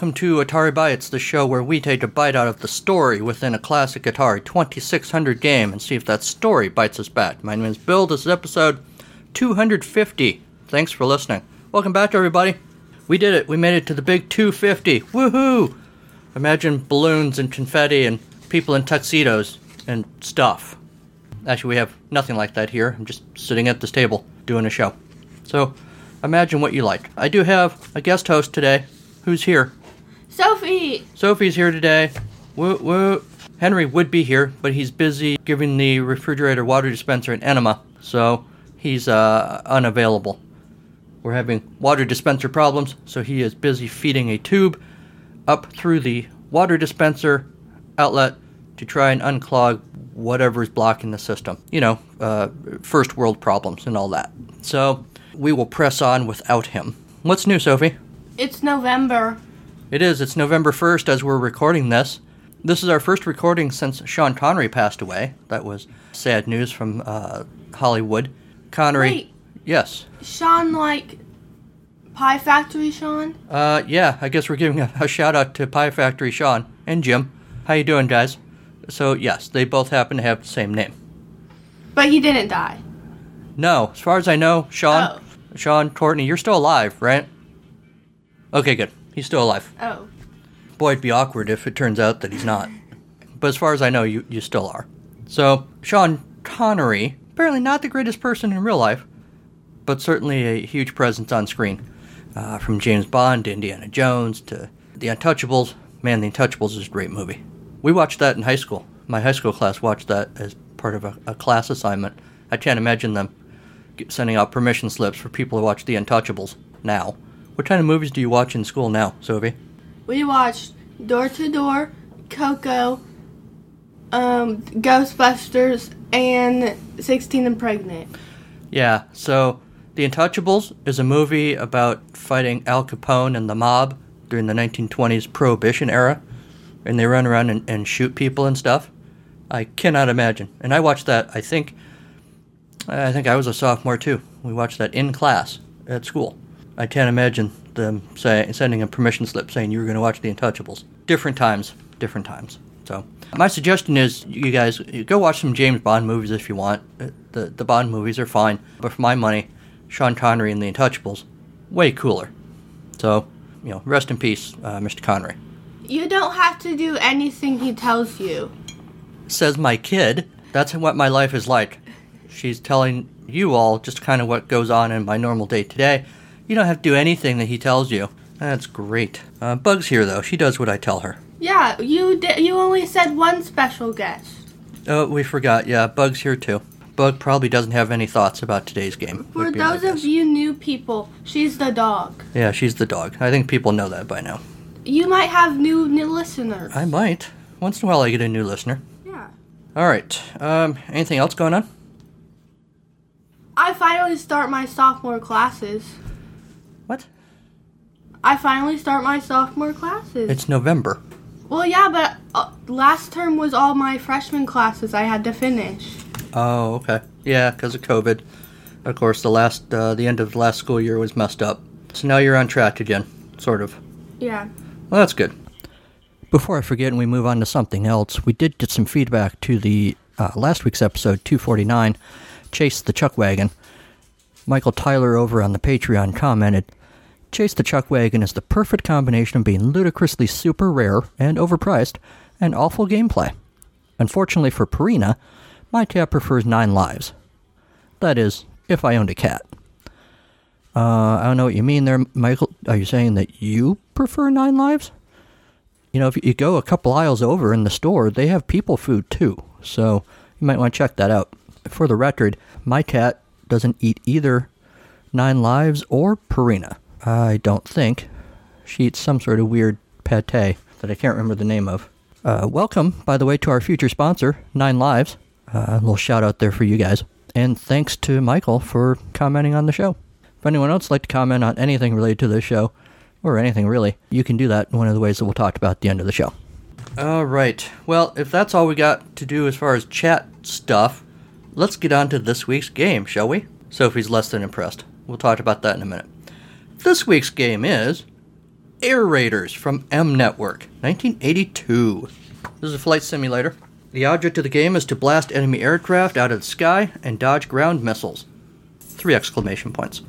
welcome to Atari Bytes, the show where we take a bite out of the story within a classic Atari 2600 game and see if that story bites us back. My name is Bill, this is episode 250. Thanks for listening. Welcome back, everybody. We did it, we made it to the big 250. Woohoo! Imagine balloons and confetti and people in tuxedos and stuff. Actually, we have nothing like that here. I'm just sitting at this table doing a show. So, imagine what you like. I do have a guest host today. Who's here? Sophie! Sophie's here today. Woo woo. Henry would be here, but he's busy giving the refrigerator water dispenser an enema, so he's uh, unavailable. We're having water dispenser problems, so he is busy feeding a tube up through the water dispenser outlet to try and unclog whatever's blocking the system. You know, uh, first world problems and all that. So we will press on without him. What's new, Sophie? It's November. It is. It's November 1st as we're recording this. This is our first recording since Sean Connery passed away. That was sad news from uh, Hollywood. Connery. Wait, Yes. Sean, like Pie Factory Sean? Uh, yeah, I guess we're giving a, a shout out to Pie Factory Sean and Jim. How you doing, guys? So, yes, they both happen to have the same name. But he didn't die. No, as far as I know, Sean, Oh. Sean Courtney, you're still alive, right? Okay, good. He's still alive. Oh. Boy, it'd be awkward if it turns out that he's not. But as far as I know, you, you still are. So, Sean Connery, apparently not the greatest person in real life, but certainly a huge presence on screen. Uh, from James Bond to Indiana Jones to The Untouchables. Man, The Untouchables is a great movie. We watched that in high school. My high school class watched that as part of a, a class assignment. I can't imagine them sending out permission slips for people to watch The Untouchables now. What kind of movies do you watch in school now, Sophie? We watched Door to Door, Coco, um, Ghostbusters, and 16 and Pregnant. Yeah, so The Untouchables is a movie about fighting Al Capone and the mob during the 1920s Prohibition era, and they run around and, and shoot people and stuff. I cannot imagine. And I watched that, I think, I think I was a sophomore too. We watched that in class at school. I can't imagine them say, sending a permission slip saying you were going to watch The Untouchables. Different times, different times. So, my suggestion is you guys go watch some James Bond movies if you want. Uh, The the Bond movies are fine, but for my money, Sean Connery and The Untouchables, way cooler. So, you know, rest in peace, uh, Mr. Connery. You don't have to do anything he tells you. Says my kid. That's what my life is like. She's telling you all just kind of what goes on in my normal day today. You don't have to do anything that he tells you. That's great. Uh, Bug's here though. She does what I tell her. Yeah, you di- you only said one special guest. Oh, we forgot. Yeah, Bug's here too. Bug probably doesn't have any thoughts about today's game. For would be my those of guess. you new people, she's the dog. Yeah, she's the dog. I think people know that by now. You might have new new listeners. I might. Once in a while, I get a new listener. yeah. All right. Um, anything else going on? I finally start my sophomore classes. I finally start my sophomore classes. It's November. well, yeah, but uh, last term was all my freshman classes I had to finish. Oh, okay. Yeah, because of COVID. Of course, the last, uh, the end of the last school year was messed up. So now you're on track again, sort of. Yeah. Well, that's good. Before I forget and we move on to something else, we did get some feedback to the uh, last week's episode 249, Chase the Chuck Wagon. Michael Tyler over on the Patreon commented, Chase the Chuck Wagon is the perfect combination of being ludicrously super rare and overpriced and awful gameplay. Unfortunately for Purina, my cat prefers nine lives. That is, if I owned a cat. Uh, I don't know what you mean there, Michael. Are you saying that you prefer nine lives? You know, if you go a couple aisles over in the store, they have people food too. So you might want to check that out. For the record, my cat doesn't eat either Nine Lives or Purina. I don't think. She eats some sort of weird pate that I can't remember the name of. Uh, welcome, by the way, to our future sponsor, Nine Lives. Uh, a little shout out there for you guys. And thanks to Michael for commenting on the show. If anyone else would like to comment on anything related to this show, or anything really, you can do that in one of the ways that we'll talk about at the end of the show. All right. Well, if that's all we got to do as far as chat stuff, let's get on to this week's game, shall we? Sophie's less than impressed. We'll talk about that in a minute. This week's game is Air Raiders from M Network, 1982. This is a flight simulator. The object of the game is to blast enemy aircraft out of the sky and dodge ground missiles. Three exclamation points.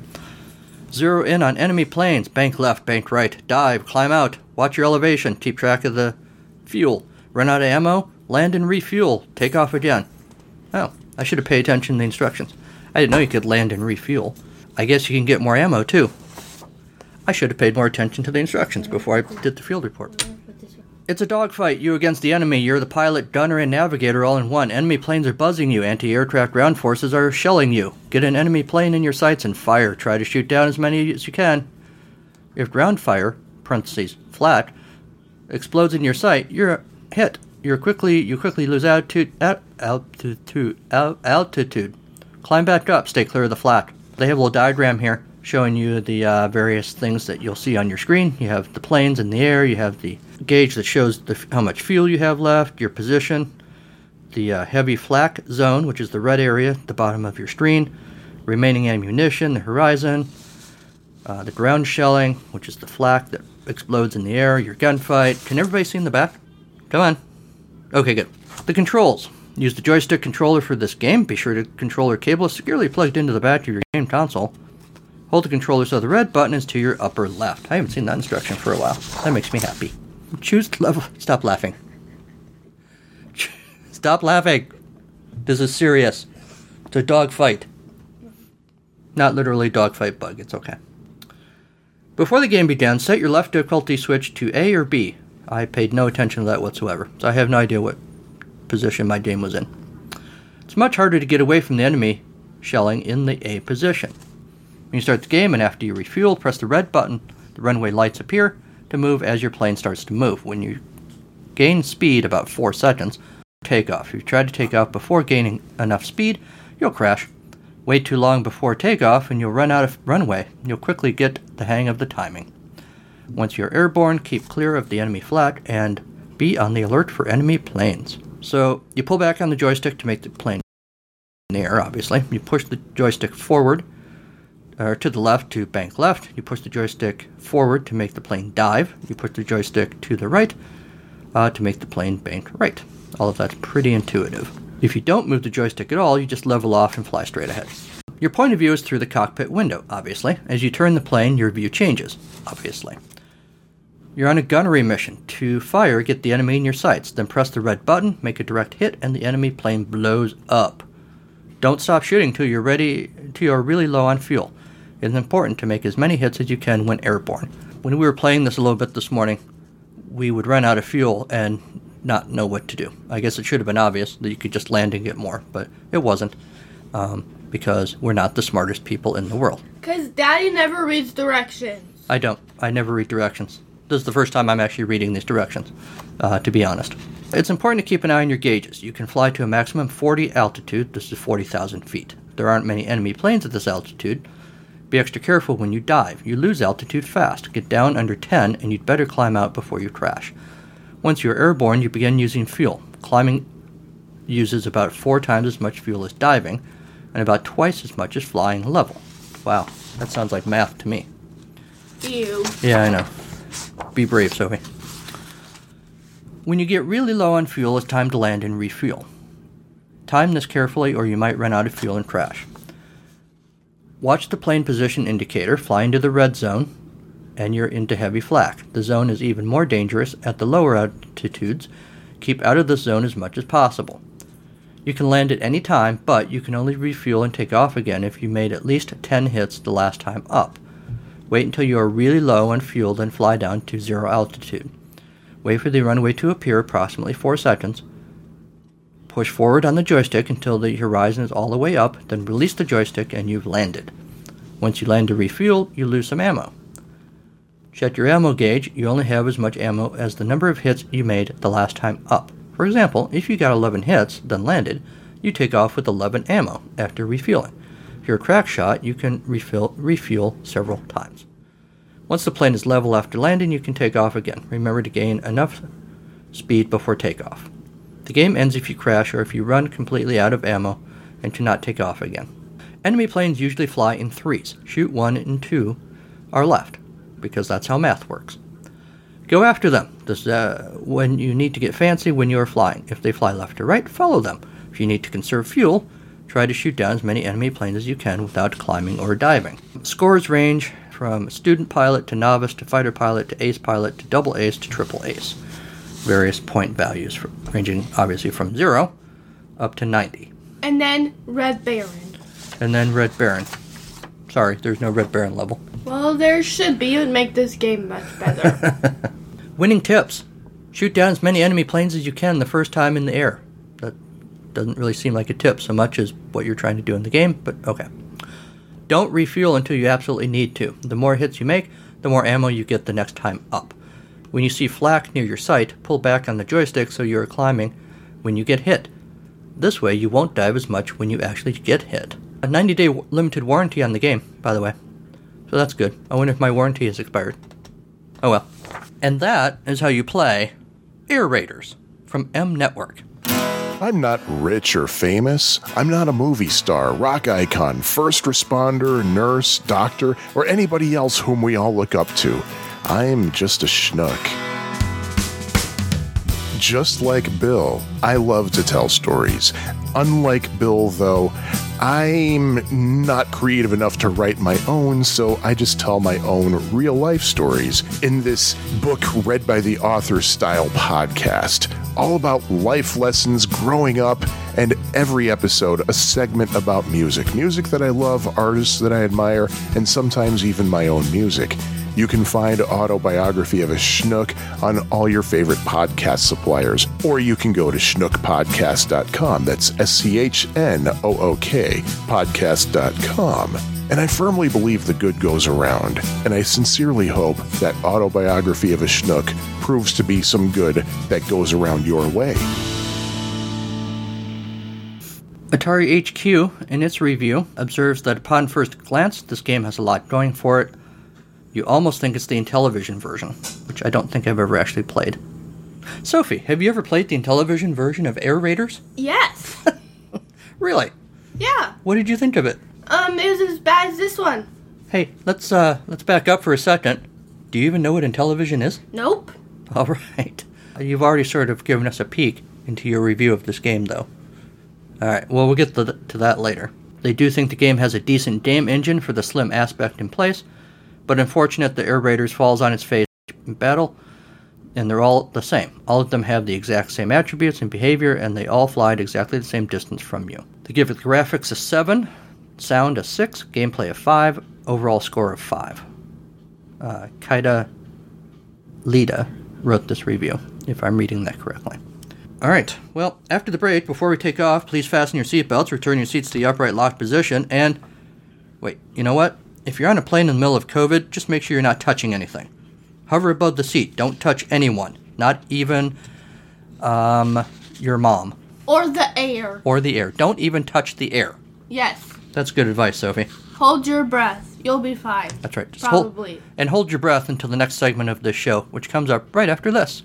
Zero in on enemy planes, bank left, bank right, dive, climb out, watch your elevation, keep track of the fuel, run out of ammo, land and refuel, take off again. Oh, I should have paid attention to the instructions. I didn't know you could land and refuel. I guess you can get more ammo too. I should have paid more attention to the instructions before I did the field report. It's a dogfight. You against the enemy. You're the pilot, gunner, and navigator all in one. Enemy planes are buzzing you. Anti aircraft ground forces are shelling you. Get an enemy plane in your sights and fire. Try to shoot down as many as you can. If ground fire, parentheses, flak, explodes in your sight, you're hit. You're quickly you quickly lose altitude altitude altitude. Climb back up. Stay clear of the flak. They have a little diagram here showing you the uh, various things that you'll see on your screen. You have the planes in the air. You have the gauge that shows the, how much fuel you have left, your position, the uh, heavy flak zone, which is the red area at the bottom of your screen, remaining ammunition, the horizon, uh, the ground shelling, which is the flak that explodes in the air, your gunfight. Can everybody see in the back? Come on. Okay, good. The controls. Use the joystick controller for this game. Be sure to controller cable is securely plugged into the back of your game console. Hold the controller so the red button is to your upper left. I haven't seen that instruction for a while. That makes me happy. Choose level. Stop laughing. Stop laughing. This is serious. It's a dog fight. Not literally dogfight bug. It's okay. Before the game begins, set your left difficulty switch to A or B. I paid no attention to that whatsoever, so I have no idea what position my game was in. It's much harder to get away from the enemy shelling in the A position. When you start the game and after you refuel, press the red button, the runway lights appear to move as your plane starts to move. When you gain speed about 4 seconds, takeoff. If you try to take off before gaining enough speed, you'll crash. Wait too long before takeoff and you'll run out of runway. You'll quickly get the hang of the timing. Once you're airborne, keep clear of the enemy flak and be on the alert for enemy planes. So you pull back on the joystick to make the plane in the air, obviously. You push the joystick forward or to the left to bank left. You push the joystick forward to make the plane dive. You push the joystick to the right uh, to make the plane bank right. All of that's pretty intuitive. If you don't move the joystick at all, you just level off and fly straight ahead. Your point of view is through the cockpit window, obviously. As you turn the plane, your view changes, obviously. You're on a gunnery mission. To fire, get the enemy in your sights, then press the red button, make a direct hit, and the enemy plane blows up. Don't stop shooting till you're ready till you're really low on fuel. It's important to make as many hits as you can when airborne. When we were playing this a little bit this morning, we would run out of fuel and not know what to do. I guess it should have been obvious that you could just land and get more, but it wasn't um, because we're not the smartest people in the world. Because Daddy never reads directions. I don't. I never read directions. This is the first time I'm actually reading these directions, uh, to be honest. It's important to keep an eye on your gauges. You can fly to a maximum 40 altitude. This is 40,000 feet. There aren't many enemy planes at this altitude. Be extra careful when you dive. You lose altitude fast. Get down under 10, and you'd better climb out before you crash. Once you're airborne, you begin using fuel. Climbing uses about four times as much fuel as diving, and about twice as much as flying level. Wow, that sounds like math to me. Ew. Yeah, I know. Be brave, Sophie. When you get really low on fuel, it's time to land and refuel. Time this carefully, or you might run out of fuel and crash. Watch the plane position indicator, fly into the red zone, and you're into heavy flak. The zone is even more dangerous at the lower altitudes. Keep out of this zone as much as possible. You can land at any time, but you can only refuel and take off again if you made at least 10 hits the last time up. Wait until you are really low on fuel, then fly down to zero altitude. Wait for the runway to appear approximately 4 seconds. Push forward on the joystick until the horizon is all the way up, then release the joystick and you've landed. Once you land to refuel, you lose some ammo. Check your ammo gauge, you only have as much ammo as the number of hits you made the last time up. For example, if you got 11 hits, then landed, you take off with 11 ammo after refueling. If you're a crack shot, you can refill, refuel several times. Once the plane is level after landing, you can take off again. Remember to gain enough speed before takeoff. The game ends if you crash or if you run completely out of ammo and cannot take off again. Enemy planes usually fly in threes. Shoot one and two are left because that's how math works. Go after them. This, uh, when you need to get fancy when you are flying. If they fly left or right, follow them. If you need to conserve fuel, try to shoot down as many enemy planes as you can without climbing or diving. Scores range from student pilot to novice to fighter pilot to ace pilot to double ace to triple ace. Various point values for, ranging obviously from 0 up to 90. And then Red Baron. And then Red Baron. Sorry, there's no Red Baron level. Well, there should be. It would make this game much better. Winning tips. Shoot down as many enemy planes as you can the first time in the air. That doesn't really seem like a tip so much as what you're trying to do in the game, but okay. Don't refuel until you absolutely need to. The more hits you make, the more ammo you get the next time up. When you see flak near your sight, pull back on the joystick so you are climbing when you get hit. This way, you won't dive as much when you actually get hit. A 90 day limited warranty on the game, by the way. So that's good. I wonder if my warranty has expired. Oh well. And that is how you play Air Raiders from M Network. I'm not rich or famous. I'm not a movie star, rock icon, first responder, nurse, doctor, or anybody else whom we all look up to. I'm just a schnook. Just like Bill, I love to tell stories. Unlike Bill, though, I'm not creative enough to write my own, so I just tell my own real life stories in this book read by the author style podcast. All about life lessons growing up, and every episode a segment about music. Music that I love, artists that I admire, and sometimes even my own music. You can find Autobiography of a Schnook on all your favorite podcast suppliers, or you can go to schnookpodcast.com. That's S C H N O O K podcast.com. And I firmly believe the good goes around, and I sincerely hope that Autobiography of a Schnook proves to be some good that goes around your way. Atari HQ, in its review, observes that upon first glance, this game has a lot going for it. You almost think it's the Intellivision version, which I don't think I've ever actually played. Sophie, have you ever played the Intellivision version of Air Raiders? yes. Really? Yeah. What did you think of it? Um, it was as bad as this one. Hey, let's uh let's back up for a second. Do you even know what Intellivision is? Nope. All right. You've already sort of given us a peek into your review of this game, though. All right. Well, we'll get to, to that later. They do think the game has a decent game engine for the slim aspect in place, but unfortunate the Air Raiders falls on its face in battle, and they're all the same. All of them have the exact same attributes and behavior, and they all fly at exactly the same distance from you. They give it graphics a 7, sound a 6, gameplay a 5, overall score of 5. Uh, Kaida Lida wrote this review, if I'm reading that correctly. All right. Well, after the break, before we take off, please fasten your seatbelts, return your seats to the upright locked position, and wait. You know what? If you're on a plane in the middle of COVID, just make sure you're not touching anything. Hover above the seat. Don't touch anyone, not even um, your mom Or the air. or the air. Don't even touch the air. Yes. That's good advice, Sophie. Hold your breath. You'll be fine. That's right. Just hold- Probably. and hold your breath until the next segment of this show, which comes up right after this.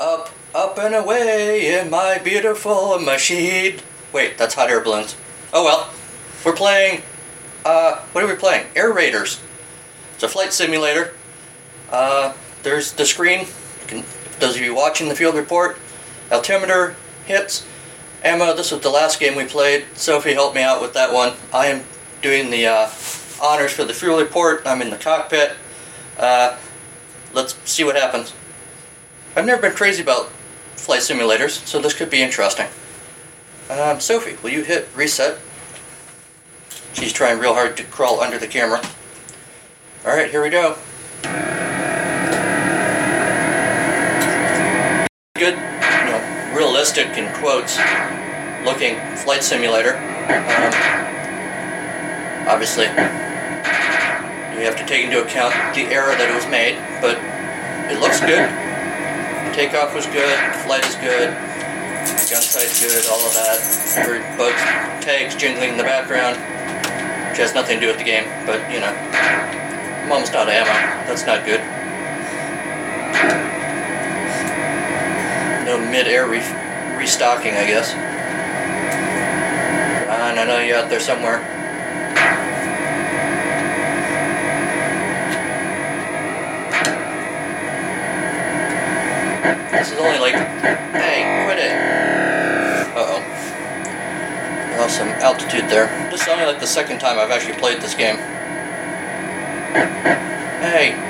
Up, up and away in my beautiful machine. Wait, that's hot air balloons. Oh well. We're playing. Uh, what are we playing? Air Raiders. It's a flight simulator. Uh, there's the screen. Can, those of you watching the field report, altimeter hits. Emma, this was the last game we played. Sophie helped me out with that one. I am doing the uh, honors for the field report. I'm in the cockpit. Uh, let's see what happens. I've never been crazy about flight simulators, so this could be interesting. Um, Sophie, will you hit reset? She's trying real hard to crawl under the camera. Alright, here we go. Good, you know, realistic in quotes looking flight simulator. Um, obviously, you have to take into account the era that it was made, but it looks good. Takeoff was good, flight is good, gun sight's good, all of that. Heard bugs, tags jingling in the background, which has nothing to do with the game, but you know. I'm almost out of ammo. That's not good. No mid-air re- restocking, I guess. Ron, I know you're out there somewhere. This is only like, Some altitude there. This is only like the second time I've actually played this game. Hey.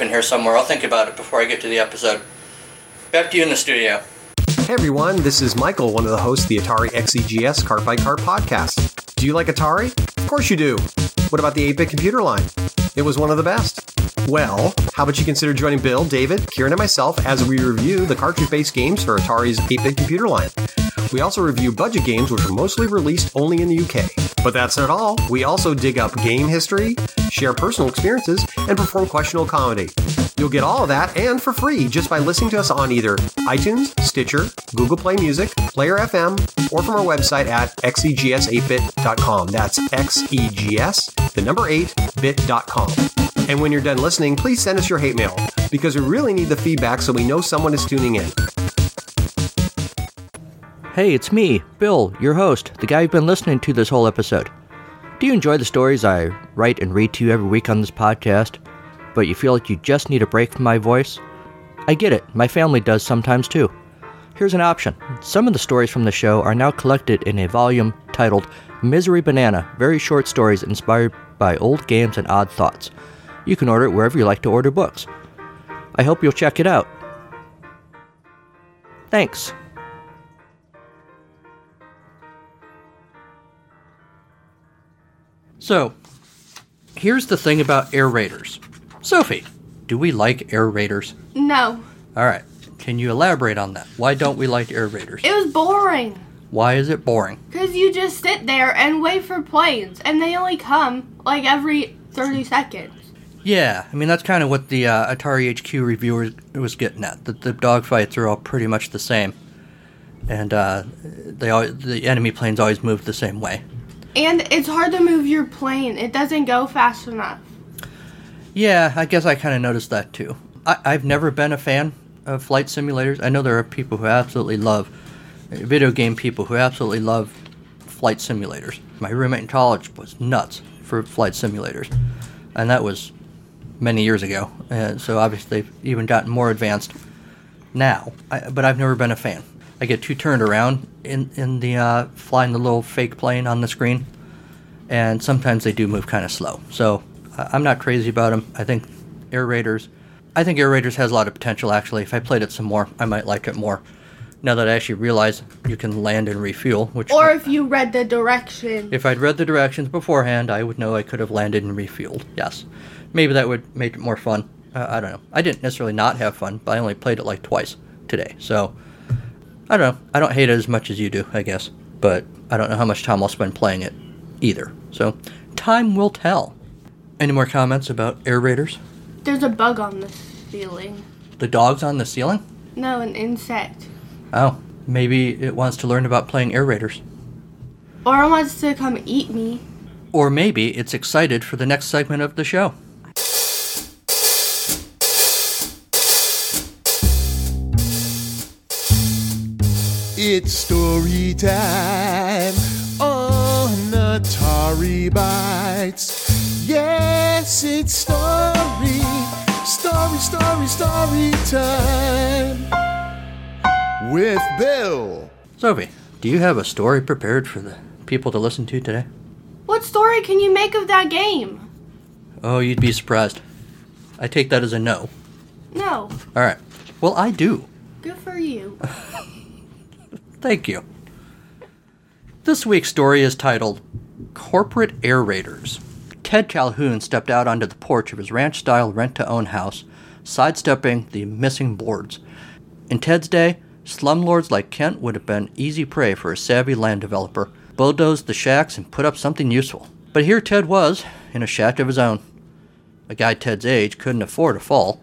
In here somewhere. I'll think about it before I get to the episode. Back to you in the studio. Hey everyone, this is Michael, one of the hosts of the Atari XEGS Cart by Cart podcast. Do you like Atari? Of course you do. What about the 8 bit computer line? It was one of the best. Well, how about you consider joining Bill, David, Kieran, and myself as we review the cartridge based games for Atari's 8 bit computer line? We also review budget games which are mostly released only in the UK. But that's not all. We also dig up game history, share personal experiences, and perform questionable comedy. You'll get all of that and for free just by listening to us on either iTunes, Stitcher, Google Play Music, Player FM, or from our website at xegs8bit.com. That's xegs, the number 8, bit.com. And when you're done listening, please send us your hate mail because we really need the feedback so we know someone is tuning in. Hey, it's me, Bill, your host, the guy you've been listening to this whole episode. Do you enjoy the stories I write and read to you every week on this podcast, but you feel like you just need a break from my voice? I get it, my family does sometimes too. Here's an option. Some of the stories from the show are now collected in a volume titled Misery Banana Very Short Stories Inspired by Old Games and Odd Thoughts. You can order it wherever you like to order books. I hope you'll check it out. Thanks. So, here's the thing about air raiders. Sophie, do we like air raiders? No. All right. Can you elaborate on that? Why don't we like air raiders? It was boring. Why is it boring? Because you just sit there and wait for planes, and they only come like every 30 seconds. Yeah, I mean that's kind of what the uh, Atari HQ reviewer was getting at. That the dogfights are all pretty much the same, and uh, they all, the enemy planes always move the same way. And it's hard to move your plane, it doesn't go fast enough. Yeah, I guess I kind of noticed that too. I, I've never been a fan of flight simulators. I know there are people who absolutely love video game people who absolutely love flight simulators. My roommate in college was nuts for flight simulators, and that was many years ago. Uh, so obviously they've even gotten more advanced now. I, but I've never been a fan. I get too turned around in in the uh, flying the little fake plane on the screen, and sometimes they do move kind of slow. So uh, I'm not crazy about them. I think Air Raiders, I think Air Raiders has a lot of potential. Actually, if I played it some more, I might like it more. Now that I actually realize you can land and refuel, which Or if you read the direction. if I'd read the directions beforehand, I would know I could have landed and refueled. Yes, maybe that would make it more fun. Uh, I don't know. I didn't necessarily not have fun, but I only played it like twice today, so I don't know. I don't hate it as much as you do, I guess, but I don't know how much time I'll spend playing it either. So time will tell. Any more comments about Air Raiders? There's a bug on the ceiling. The dogs on the ceiling? No, an insect. Oh, maybe it wants to learn about playing Air Raiders. Or it wants to come eat me. Or maybe it's excited for the next segment of the show. It's story time on Atari Bites. Yes, it's story, story, story, story time with Bill. Sophie, do you have a story prepared for the people to listen to today? What story can you make of that game? Oh, you'd be surprised. I take that as a no. No. All right. Well, I do. Good for you. Thank you. This week's story is titled Corporate Air Raiders. Ted Calhoun stepped out onto the porch of his ranch style rent to own house, sidestepping the missing boards. In Ted's day, slumlords like Kent would have been easy prey for a savvy land developer, bulldozed the shacks and put up something useful. But here Ted was, in a shack of his own. A guy Ted's age couldn't afford a fall,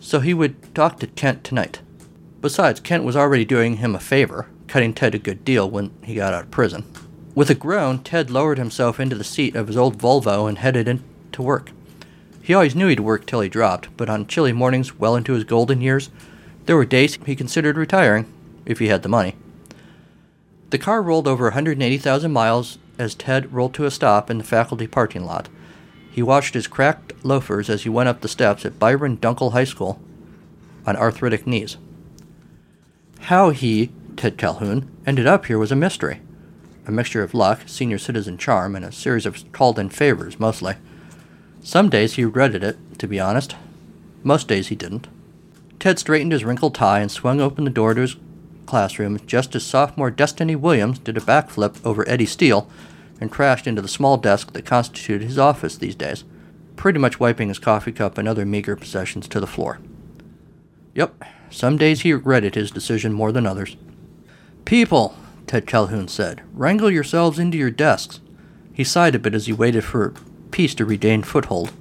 so he would talk to Kent tonight. Besides, Kent was already doing him a favor, cutting Ted a good deal when he got out of prison. With a groan, Ted lowered himself into the seat of his old Volvo and headed in to work. He always knew he'd work till he dropped, but on chilly mornings well into his golden years, there were days he considered retiring, if he had the money. The car rolled over 180,000 miles as Ted rolled to a stop in the faculty parking lot. He watched his cracked loafers as he went up the steps at Byron Dunkel High School on arthritic knees. How he, Ted Calhoun, ended up here was a mystery. A mixture of luck, senior citizen charm, and a series of called in favors, mostly. Some days he regretted it, to be honest. Most days he didn't. Ted straightened his wrinkled tie and swung open the door to his classroom just as sophomore Destiny Williams did a backflip over Eddie Steele and crashed into the small desk that constituted his office these days, pretty much wiping his coffee cup and other meager possessions to the floor. Yep, some days he regretted his decision more than others. People, Ted Calhoun said, wrangle yourselves into your desks. He sighed a bit as he waited for peace to regain foothold.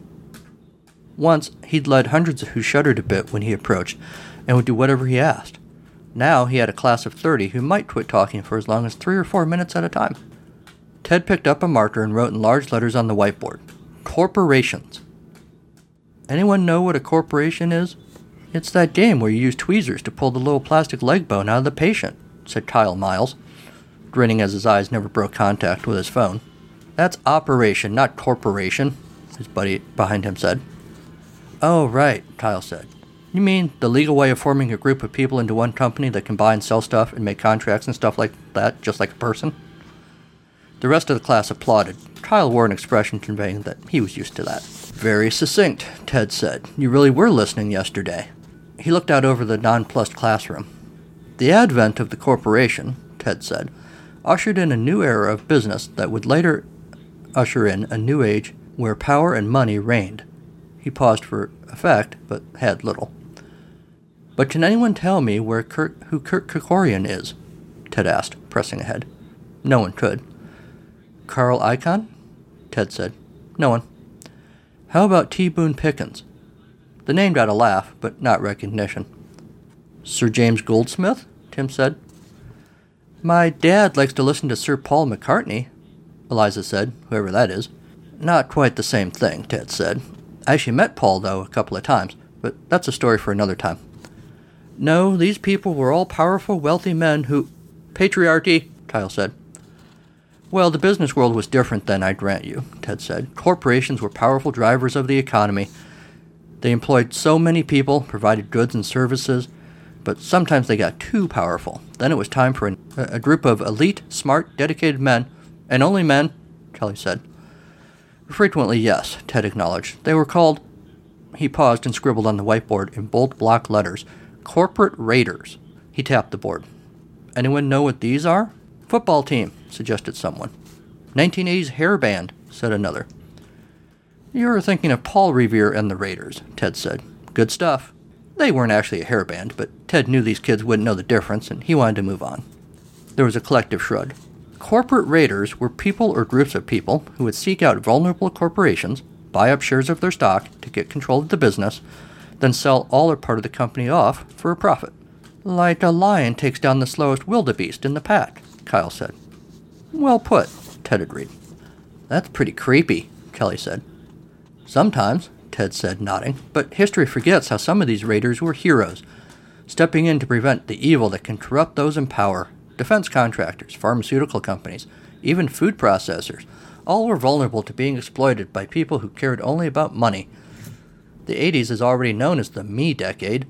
Once, he'd led hundreds who shuddered a bit when he approached and would do whatever he asked. Now he had a class of 30 who might quit talking for as long as three or four minutes at a time. Ted picked up a marker and wrote in large letters on the whiteboard Corporations. Anyone know what a corporation is? It's that game where you use tweezers to pull the little plastic leg bone out of the patient, said Kyle Miles, grinning as his eyes never broke contact with his phone. That's operation, not corporation, his buddy behind him said. Oh, right, Kyle said. You mean the legal way of forming a group of people into one company that can buy and sell stuff and make contracts and stuff like that, just like a person? The rest of the class applauded. Kyle wore an expression conveying that he was used to that. Very succinct, Ted said. You really were listening yesterday. He looked out over the nonplussed classroom. The advent of the corporation, Ted said, ushered in a new era of business that would later usher in a new age where power and money reigned. He paused for effect, but had little. But can anyone tell me where Kirk, who Kirk Kerkorian is? Ted asked, pressing ahead. No one could. Carl Icahn? Ted said. No one. How about T. Boone Pickens? The name got a laugh, but not recognition. Sir James Goldsmith? Tim said. My dad likes to listen to Sir Paul McCartney, Eliza said, whoever that is. Not quite the same thing, Ted said. I actually met Paul, though, a couple of times, but that's a story for another time. No, these people were all powerful, wealthy men who. Patriarchy, Kyle said. Well, the business world was different then, I grant you, Ted said. Corporations were powerful drivers of the economy. They employed so many people, provided goods and services, but sometimes they got too powerful. Then it was time for an, a group of elite, smart, dedicated men, and only men, Kelly said. Frequently, yes, Ted acknowledged. They were called, he paused and scribbled on the whiteboard in bold block letters, corporate raiders. He tapped the board. Anyone know what these are? Football team, suggested someone. 1980s hair band, said another. You're thinking of Paul Revere and the Raiders, Ted said. Good stuff. They weren't actually a hair band, but Ted knew these kids wouldn't know the difference, and he wanted to move on. There was a collective shrug. Corporate raiders were people or groups of people who would seek out vulnerable corporations, buy up shares of their stock to get control of the business, then sell all or part of the company off for a profit. Like a lion takes down the slowest wildebeest in the pack, Kyle said. Well put, Ted agreed. That's pretty creepy, Kelly said. Sometimes, Ted said, nodding, but history forgets how some of these raiders were heroes, stepping in to prevent the evil that can corrupt those in power. Defense contractors, pharmaceutical companies, even food processors, all were vulnerable to being exploited by people who cared only about money. The 80s is already known as the me decade.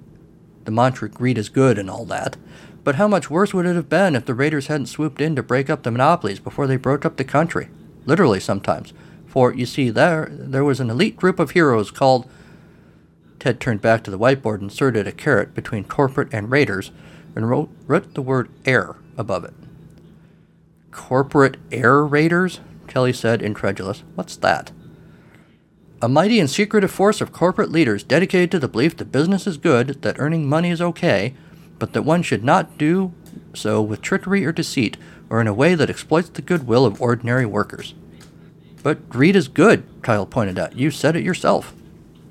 The mantra greed is good and all that. But how much worse would it have been if the raiders hadn't swooped in to break up the monopolies before they broke up the country? Literally, sometimes. For, you see, there, there was an elite group of heroes called. Ted turned back to the whiteboard inserted a caret between corporate and raiders and wrote, wrote the word air above it. Corporate air raiders? Kelly said, incredulous. What's that? A mighty and secretive force of corporate leaders dedicated to the belief that business is good, that earning money is okay, but that one should not do so with trickery or deceit, or in a way that exploits the goodwill of ordinary workers. But greed is good, Kyle pointed out. You said it yourself.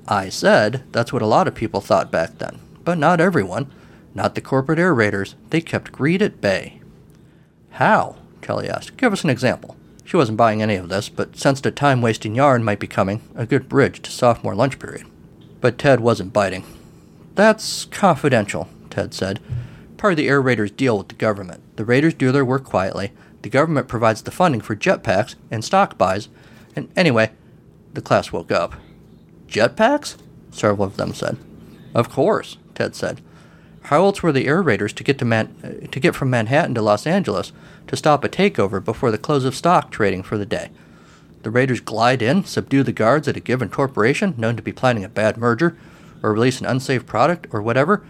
I said that's what a lot of people thought back then, but not everyone. Not the corporate air raiders. They kept greed at bay. How? Kelly asked. Give us an example. She wasn't buying any of this, but sensed a time wasting yarn might be coming, a good bridge to sophomore lunch period. But Ted wasn't biting. That's confidential, Ted said. Part of the air raiders deal with the government. The raiders do their work quietly. The government provides the funding for jetpacks and stock buys, and anyway, the class woke up. Jetpacks? Several of them said. Of course, Ted said. How else were the air raiders to get to Man- to get from Manhattan to Los Angeles to stop a takeover before the close of stock trading for the day? The raiders glide in, subdue the guards at a given corporation known to be planning a bad merger, or release an unsafe product, or whatever,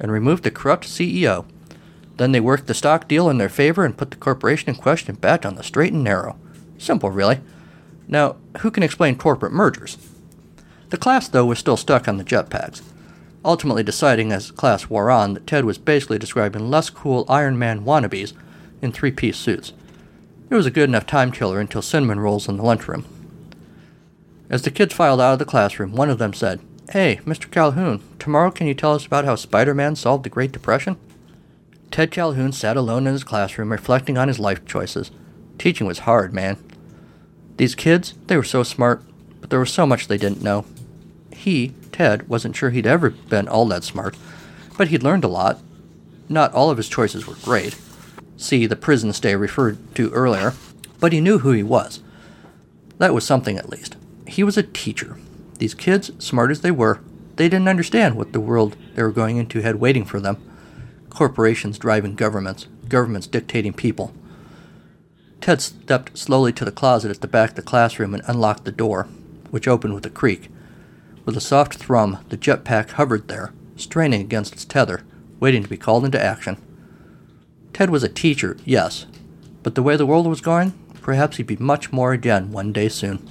and remove the corrupt CEO. Then they work the stock deal in their favor and put the corporation in question back on the straight and narrow. Simple, really. Now, who can explain corporate mergers? The class, though, was still stuck on the jetpacks, ultimately deciding as class wore on that Ted was basically describing less cool Iron Man wannabes in three piece suits. It was a good enough time killer until cinnamon rolls in the lunchroom. As the kids filed out of the classroom, one of them said, Hey, Mr. Calhoun, tomorrow can you tell us about how Spider Man solved the Great Depression? Ted Calhoun sat alone in his classroom reflecting on his life choices. Teaching was hard, man. These kids, they were so smart, but there was so much they didn't know. He, Ted, wasn't sure he'd ever been all that smart, but he'd learned a lot. Not all of his choices were great. See the prison stay referred to earlier, but he knew who he was. That was something at least. He was a teacher. These kids, smart as they were, they didn't understand what the world they were going into had waiting for them. Corporations driving governments, governments dictating people. Ted stepped slowly to the closet at the back of the classroom and unlocked the door, which opened with a creak. With a soft thrum, the jetpack hovered there, straining against its tether, waiting to be called into action. Ted was a teacher, yes, but the way the world was going, perhaps he'd be much more again one day soon.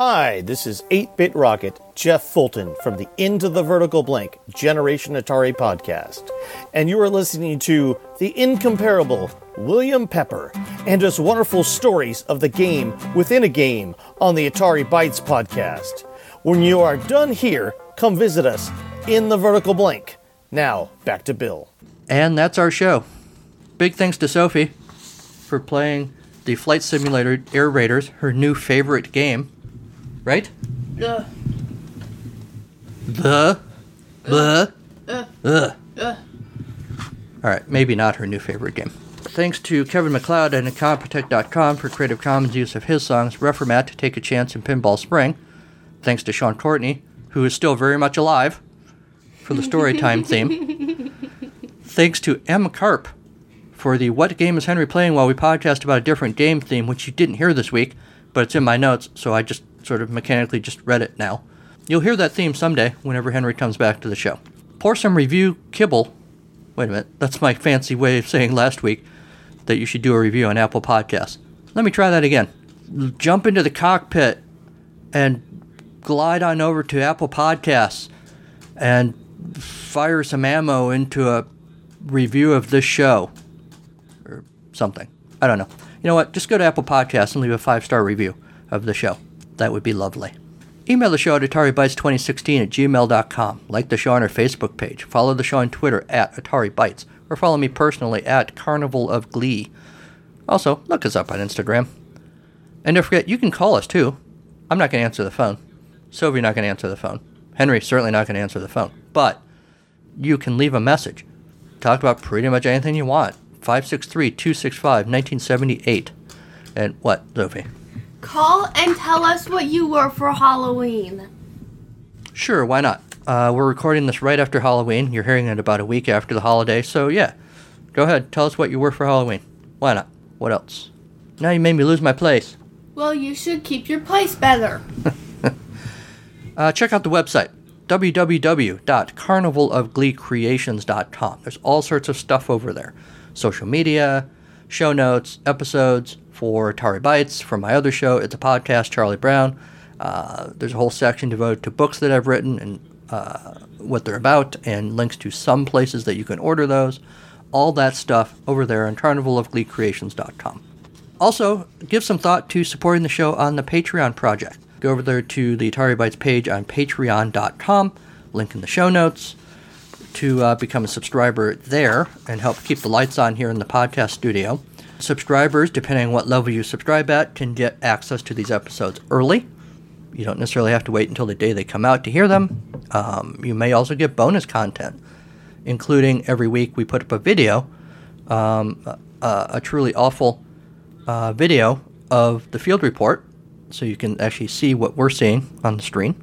Hi, this is 8 Bit Rocket, Jeff Fulton from the Into the Vertical Blank Generation Atari podcast. And you are listening to the incomparable William Pepper and his wonderful stories of the game within a game on the Atari Bytes podcast. When you are done here, come visit us in the Vertical Blank. Now, back to Bill. And that's our show. Big thanks to Sophie for playing the Flight Simulator Air Raiders, her new favorite game. Right? Ugh. The. The. Uh, Ugh. uh. All right, maybe not her new favorite game. Thanks to Kevin MacLeod and Incompetech.com for Creative Commons use of his songs Reformat, Take a Chance, and Pinball Spring. Thanks to Sean Courtney who is still very much alive for the storytime theme. Thanks to M. Carp for the What Game is Henry Playing while we podcast about a different game theme, which you didn't hear this week, but it's in my notes, so I just sort of mechanically just read it now. You'll hear that theme someday whenever Henry comes back to the show. Pour some review kibble. Wait a minute, that's my fancy way of saying last week that you should do a review on Apple Podcasts. Let me try that again. Jump into the cockpit and glide on over to Apple Podcasts and fire some ammo into a review of this show or something. I don't know. You know what? Just go to Apple Podcasts and leave a five star review of the show. That would be lovely. Email the show at AtariBytes2016 at gmail.com. Like the show on our Facebook page. Follow the show on Twitter at AtariBytes. Or follow me personally at Carnival of Glee. Also, look us up on Instagram. And don't forget, you can call us too. I'm not going to answer the phone. Sylvie not going to answer the phone. Henry certainly not going to answer the phone. But you can leave a message. Talk about pretty much anything you want. 563 265 1978. And what, Sophie? Call and tell us what you were for Halloween. Sure, why not? Uh, we're recording this right after Halloween. You're hearing it about a week after the holiday, so yeah. Go ahead, tell us what you were for Halloween. Why not? What else? Now you made me lose my place. Well, you should keep your place better. Uh, check out the website www.carnivalofgleecreations.com. There's all sorts of stuff over there social media, show notes, episodes for Atari Bytes, for my other show. It's a podcast, Charlie Brown. Uh, there's a whole section devoted to books that I've written and uh, what they're about, and links to some places that you can order those. All that stuff over there on carnivalofgleecreations.com. Also, give some thought to supporting the show on the Patreon project. Go over there to the Atari Bytes page on patreon.com, link in the show notes, to uh, become a subscriber there and help keep the lights on here in the podcast studio. Subscribers, depending on what level you subscribe at, can get access to these episodes early. You don't necessarily have to wait until the day they come out to hear them. Um, you may also get bonus content, including every week we put up a video, um, a, a truly awful uh, video of the field report, so you can actually see what we're seeing on the screen.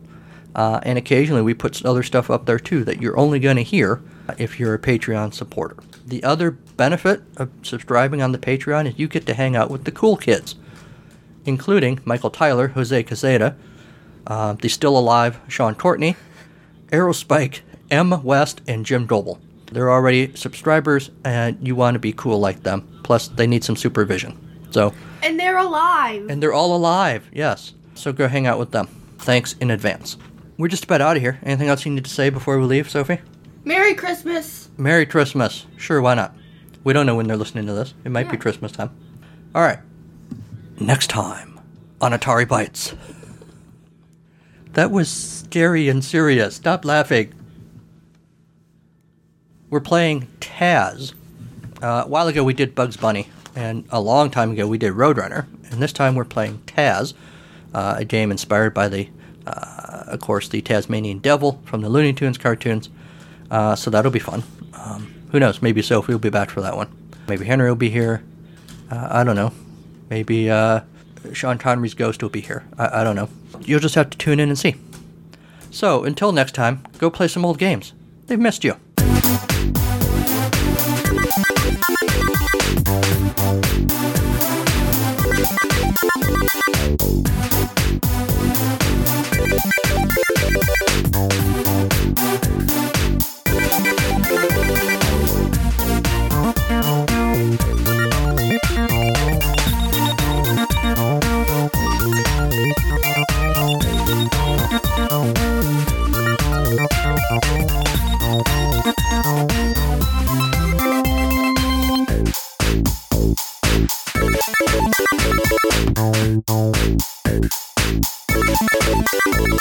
Uh, and occasionally we put other stuff up there too that you're only going to hear if you're a Patreon supporter. The other benefit of subscribing on the Patreon is you get to hang out with the cool kids, including Michael Tyler, Jose Caseta, uh, the still alive Sean Courtney, Aerospike, M. West, and Jim Doble. They're already subscribers, and you want to be cool like them. Plus, they need some supervision. So, And they're alive. and they're all alive, yes. So go hang out with them. Thanks in advance. We're just about out of here. Anything else you need to say before we leave, Sophie? Merry Christmas. Merry Christmas. Sure, why not? We don't know when they're listening to this. It might be Christmas time. All right. Next time on Atari Bytes. That was scary and serious. Stop laughing. We're playing Taz. Uh, a while ago we did Bugs Bunny, and a long time ago we did Roadrunner, and this time we're playing Taz, uh, a game inspired by the, uh, of course, the Tasmanian Devil from the Looney Tunes cartoons. Uh, so that'll be fun. Um, who knows? Maybe Sophie will be back for that one. Maybe Henry will be here. Uh, I don't know. Maybe uh, Sean Connery's ghost will be here. I-, I don't know. You'll just have to tune in and see. So until next time, go play some old games. They've missed you.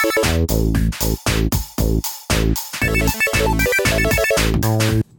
Thank you.